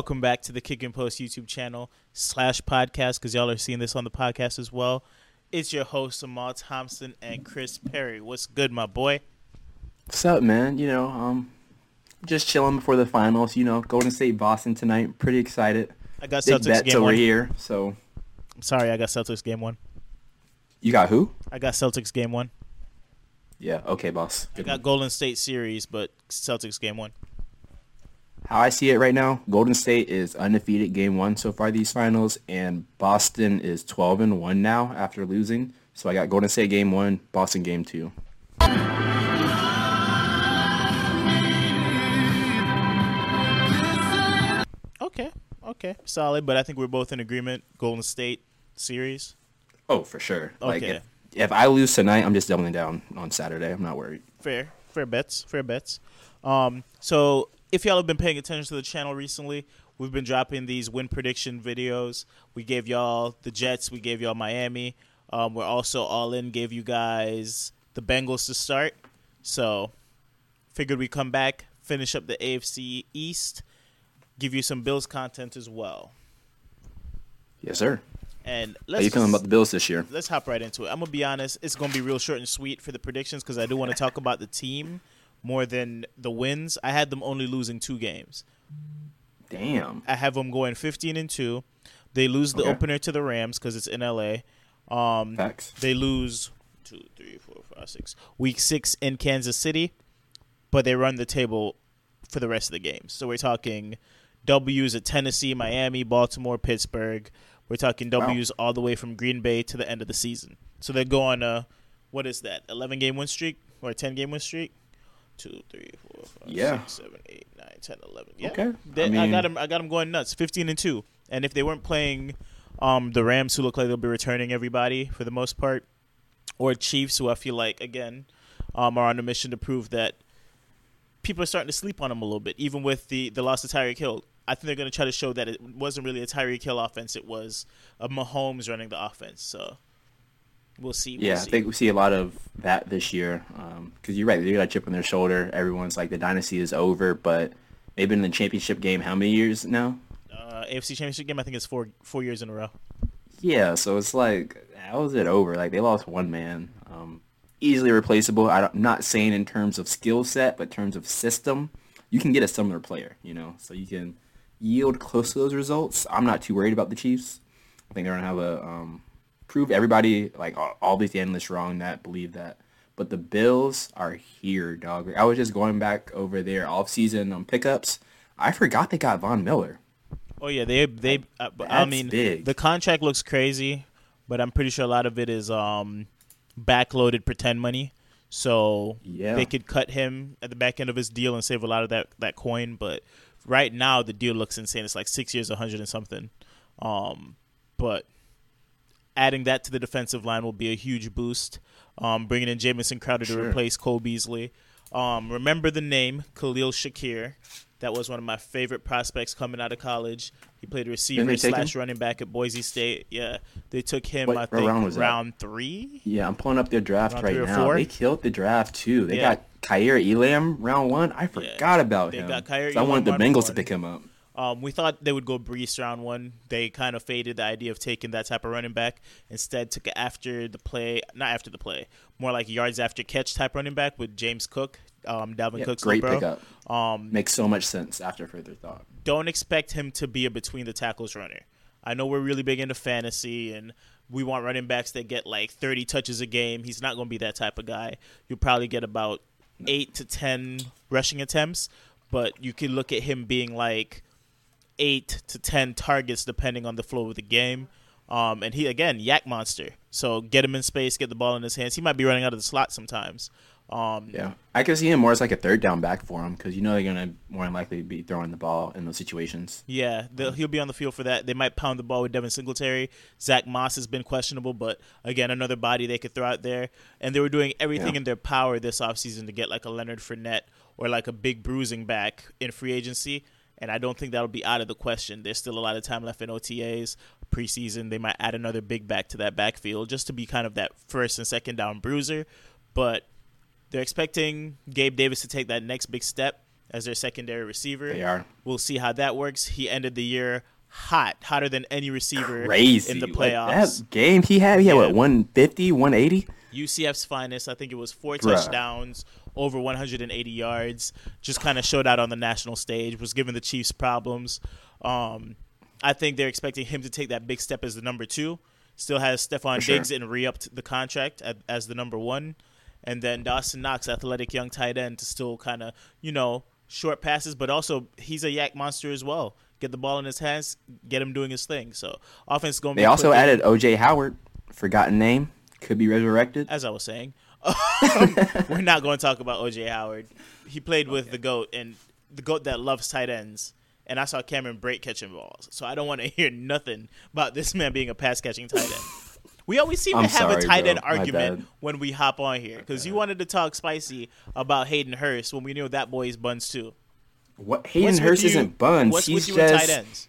Welcome back to the Kick and Post YouTube channel slash podcast because y'all are seeing this on the podcast as well. It's your host Amal Thompson and Kris Perry. What's good, my boy? What's up, man? You know, um, just chilling before the finals. You know, Golden State Boston tonight. Pretty excited. I got Big Celtics bets game over one. here. So I'm sorry, I got Celtics game one. you got who? I got Celtics game one. Yeah. Okay, boss. I got one. Golden State series, but Celtics game one. How I see it right now, Golden State is undefeated game one so far these finals, and Boston is 12 and one now after losing. So I got Golden State game one, Boston game two. Okay, okay, solid. But I think we're both in agreement. Golden State series. Oh, for sure. Like Okay. if, if I lose tonight, I'm just doubling down on Saturday. I'm not worried. Fair, fair bets, fair bets. Um, so if y'all have been paying attention to the channel recently, we've been dropping these win prediction videos. We gave y'all the Jets, we gave y'all Miami. Um, we're also all in, gave you guys the Bengals to start. So figured we come back, finish up the AFC East, give you some Bills content as well. Yes, sir. And How let's you feeling just- about the Bills this year? let's hop right into it. I'm gonna be honest; it's gonna be real short and sweet for the predictions because I do want to talk about the team more than the wins. I had them only losing two games. Damn. I have them going 15 and two. They lose the Okay. opener to the Rams because it's in LA. Um, Facts. they lose two, three, four, five, six. Week six in Kansas City, but they run the table for the rest of the games. So we're talking W's at Tennessee, Miami, Baltimore, Pittsburgh. We're talking Wow. W's all the way from Green Bay to the end of the season. So they go on a what is that? 11 game win streak or a 10 game win streak? Two, three, four, five, Yeah. six, seven, eight, nine, 10, 11. Yeah. Okay. They- I I, got them. I got them going nuts. 15 and two. And if they weren't playing um, the Rams, who look like they'll be returning everybody for the most part, or Chiefs, who I feel like again um, are on a mission to prove that people are starting to sleep on them a little bit, even with the the loss of Tyreek Hill. I think they're going to try to show that it wasn't really a Tyreek Hill offense; it was a Mahomes running the offense. So we'll see. We'll Yeah, see. I think we see a lot of that this year. Because you're right, they got a chip on their shoulder. Everyone's like the dynasty is over, but they've been in the championship game how many years now? uh, AFC Championship game. I think it's four four years in a row. Yeah, so it's like how is it over? Like they lost one man, um, easily replaceable. I'm not saying in terms of skill set, but in terms of system, you can get a similar player. You know, so you can yield close to those results. I'm not too worried about the Chiefs. I think they're gonna have a um, prove everybody like all, all these analysts wrong that believe that. But the Bills are here, dog. I was just going back over their offseason um, pickups. I forgot they got Von Miller. Oh yeah, they they. Uh, I mean, big. the contract looks crazy, but I'm pretty sure a lot of it is um, backloaded pretend money. So Yeah. they could cut him at the back end of his deal and save a lot of that that coin. But right now, the deal looks insane. It's like six years, a hundred and something. Um, but adding that to the defensive line will be a huge boost. Um, bringing in Jamison Crowder to replace Cole Beasley. Um, remember the name Khalil Shakir. That was one of my favorite prospects coming out of college. He played receiver slash him? running back at Boise State. Yeah, they took him. What- I think round round three. Yeah, I'm pulling up their draft Round right now. four? They killed the draft too. They Yeah. got Kaiir Elam round one. I forgot about they him. got Kaiir So I wanted the Bengals to pick him up. Um, we thought they would go Breece round one. They kind of faded the idea of taking that type of running back. Instead, took it after the play, not after the play, more like yards after catch type running back with James Cook, um, Dalvin Yeah, Cook's great pickup. Um, Makes so much sense after further thought. don't expect him to be a between the tackles runner. I know we're really big into fantasy and we want running backs that get like 30 touches a game. He's not going to be that type of guy. You'll probably get about 8 to 10 rushing attempts, but you could look at him being like 8 to 10 targets depending on the flow of the game. Um, and he again, YAC monster. So get him in space, get the ball in his hands. He might be running out of the slot sometimes. Um, Yeah, I can see him more as like a third down back for him because you know they're gonna more than likely be throwing the ball in those situations. Yeah, he'll be on the field for that. They might pound the ball with Devin Singletary. Zach Moss has been questionable, but again, another body they could throw out there. And they were doing everything Yeah. in their power this offseason to get like a Leonard Fournette or like a big bruising back in free agency. And I don't think that'll be out of the question. There's still a lot of time left in OTAs, preseason. They might add another big back to that backfield just to be kind of that first and second down bruiser. But they're expecting Gabe Davis to take that next big step. as their secondary receiver. They are. We'll see how that works. He ended the year hot, hotter than any receiver Crazy. in the Like, playoffs. that game he had, he had Yeah. what, 150, 180? UCF's finest. I think it was four Bruh. touchdowns, over 180 yards. Just kind of showed out on the national stage. Was giving the Chiefs problems. Um, I think they're expecting him to take that big step as the number two. Still has Stefon For sure. Diggs and re-upped the contract at, as the number one, and then Dawson Knox, athletic young tight end, to still kind of you know short passes, but also he's a YAC monster as well. Get the ball in his hands, get him doing his thing. So offense going. to They also added OJ Howard, forgotten name, could be resurrected. as I was saying, um, we're not going to talk about OJ Howard. He played with the goat and the goat that loves tight ends. And I saw Cameron Brate catching balls, so I don't want to hear nothing about this man being a pass catching tight end. We always seem I'm to have sorry, a tight bro. end argument when we hop on here because you wanted to talk spicy about Hayden Hurst when we knew that boy's buns too. What Hayden What's Hurst you- isn't buns. What's He's with you tight just ends?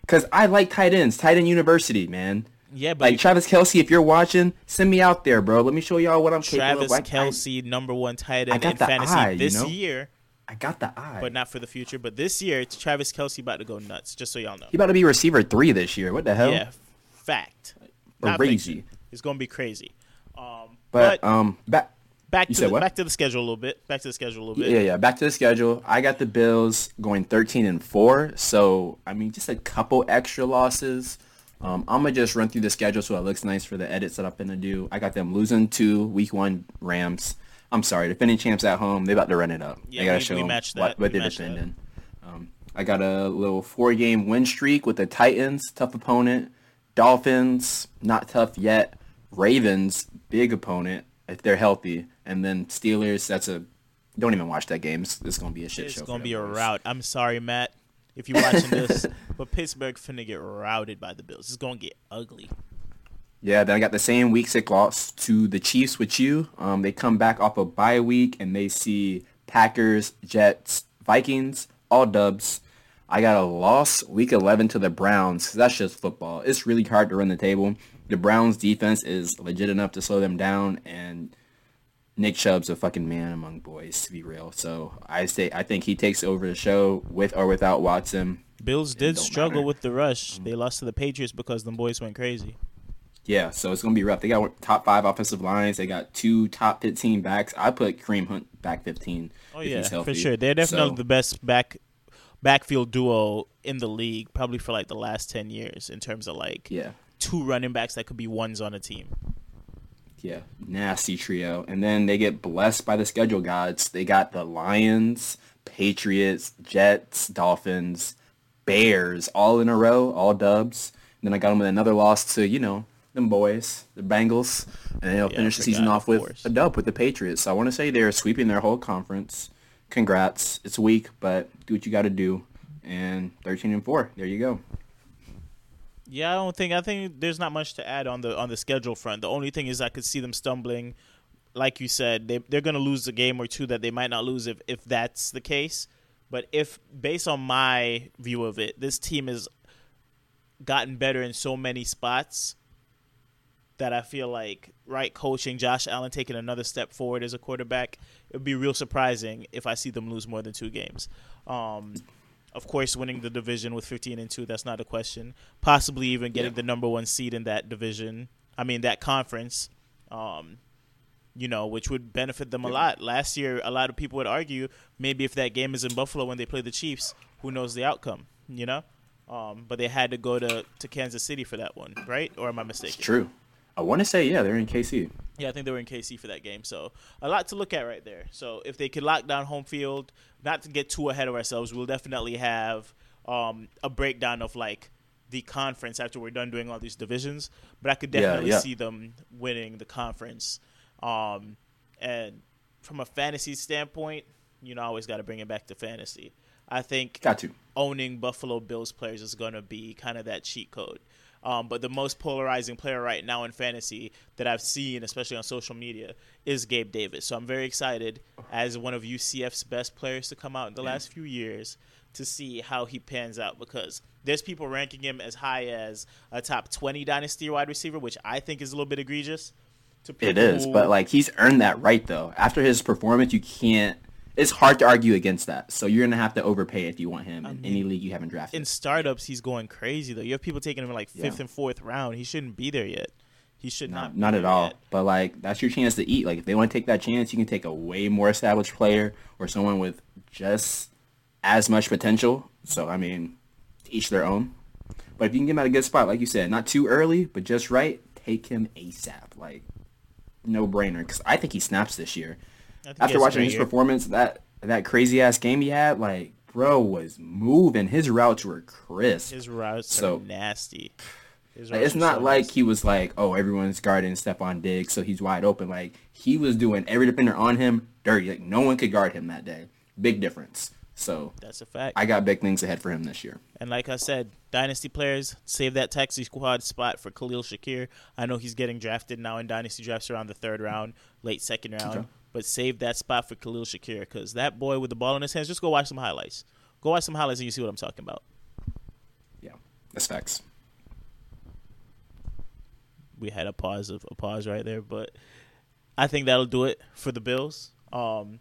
because I like tight ends, tight end university, man. Yeah, but Like Travis Kelce, if you're watching, send me out there, bro. Let me show y'all what I'm capable Travis I- Kelsey, number one tight end in fantasy eye, you this know? year. I got the eye. but not for the future. But this year, it's Travis Kelce about to go nuts. Just so y'all know. he about to be receiver three this year. What the hell? Yeah, fact. Crazy. fiction. It's gonna be crazy. Um, But, but, um, back. back to the, what? back to the schedule a little bit. Back to the schedule a little bit. Yeah, yeah. Back to the schedule. I got the Bills going 13 and four. So I mean, just a couple extra losses. Um, I'm gonna just run through the schedule so it looks nice for the edits that I'm gonna do. I got them losing to Week One Rams. I'm sorry, defending champs at home. They about to run it up. Yeah, they gotta we- show we 'em matched what, what We they're defending. Um, I got a little four-game win streak with the Titans, tough opponent. Dolphins, not tough yet. Ravens, big opponent if they're healthy, and then Steelers. That's a don't even watch that game. It's, it's gonna be a shit It's show. It's gonna be a boys. rout. I'm sorry, Matt, if you're watching this, but Pittsburgh finna get routed by the Bills. It's gonna get ugly. Yeah, then I got the same week six loss to the Chiefs with you. Um, they come back off a bye week and they see Packers, Jets, Vikings, all dubs. I got a loss week 11 to the Browns. that's just football. It's really hard to run the table. The Browns defense is legit enough to slow them down and Nick Chubb's a fucking man among boys to be real. So I say I think he takes over the show with or without Watson. Bills It did struggle matter. with the rush. Mm-hmm. They lost to the Patriots because them boys went crazy. Yeah, so it's gonna be rough. They got top five offensive lines. They got two top fifteen backs. I put Kareem Hunt back fifteen. Oh yeah, for sure. They're definitely So, the best back backfield duo in the league, probably for like the last ten years in terms of like yeah, two running backs that could be ones on a team. Yeah, nasty trio. And then they get blessed by the schedule gods. They got the Lions, Patriots, Jets, Dolphins, Bears, all in a row, all dubs. And then I got them with another loss to you know them boys, the Bengals, and they'll Yeah, finish the season off with course. a dub with the Patriots. So I want to say they're sweeping their whole conference. Congrats. It's weak, but do what you got to do. And 13 and 4. There you go. Yeah, I don't think I think there's not much to add on the on the schedule front. The only thing is I could see them stumbling. Like you said, they they're gonna lose a game or two that they might not lose if if that's the case. But if based on my view of it, this team has gotten better in so many spots that I feel like right coaching, Josh Allen taking another step forward as a quarterback, it would be real surprising if I see them lose more than two games. Um, of course, winning the division with 15 and two, that's not a question. Possibly even getting Yeah. the number one seed in that division. I mean that conference. Um, you know, which would benefit them a lot. Last year, a lot of people would argue maybe if that game is in Buffalo when they play the Chiefs, who knows the outcome, you know? Um, but they had to go to, to Kansas City for that one, right? Or am I It's mistaken? true. I want to say, yeah, they're in KC. Yeah, I think they were in KC for that game. So a lot to look at right there. So if they could lock down home field, not to get too ahead of ourselves, we'll definitely have um, a breakdown of like the conference after we're done doing all these divisions. But I could Yeah, definitely yeah. see them winning the conference. Um, and from a fantasy standpoint, you know, I always got to bring it back to fantasy. I think Got to. owning Buffalo Bills players is going to be kind of that cheat code. Um, but the most polarizing player right now in fantasy that I've seen, especially on social media, is Gabe Davis. So I'm very excited as one of UCF's best players to come out in the last few years to see how he pans out because there's people ranking him as high as a top 20 dynasty wide receiver, which I think is a little bit egregious. To It is, but like he's earned that right though. After his performance, you can't. It's hard to argue against that. So you're gonna have to overpay if you want him I in any league you haven't drafted. In startups, he's going crazy though. You have people taking him in like fifth Yeah. and fourth round. He shouldn't be there yet. He should not. Not, not at all. yet. But like that's your chance to eat. Like if they want to take that chance, you can take a way more established player or someone with just as much potential. So I mean, each their own. But if you can get him at a good spot, like you said, not too early, but just right, take him ASAP. Like no brainer. Because I think he snaps this year. I think he After watching his year. performance, that that crazy ass game he had, like bro was moving. His routes were crisp. his routes So- are nasty. Like, it's are not so like nasty. he was like, oh, everyone's guarding Stefon Diggs, so he's wide open. Like he was doing every defender on him dirty. Like no one could guard him that day. Big difference. So That's a fact. I got big things ahead for him this year. And like I said, dynasty players save that taxi squad spot for Khalil Shakir. I know he's getting drafted now in dynasty drafts around the third round, late second round, Okay. But save that spot for Khalil Shakir because that boy with the ball in his hands. Just go watch some highlights. Go watch some highlights and you see what I'm talking about. Yeah, that's facts. we had a pause of a pause right there, but I think that'll do it for the Bills. Um,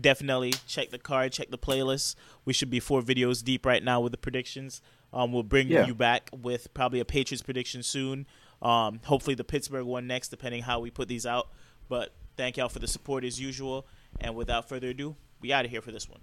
definitely check the card, check the playlist. We should be four videos deep right now with the predictions. Um, we'll bring Yeah. you back with probably a Patriots prediction soon. Um, hopefully the Pittsburgh one next, depending how we put these out. But thank y'all for the support as usual. And without further ado, we out of here for this one.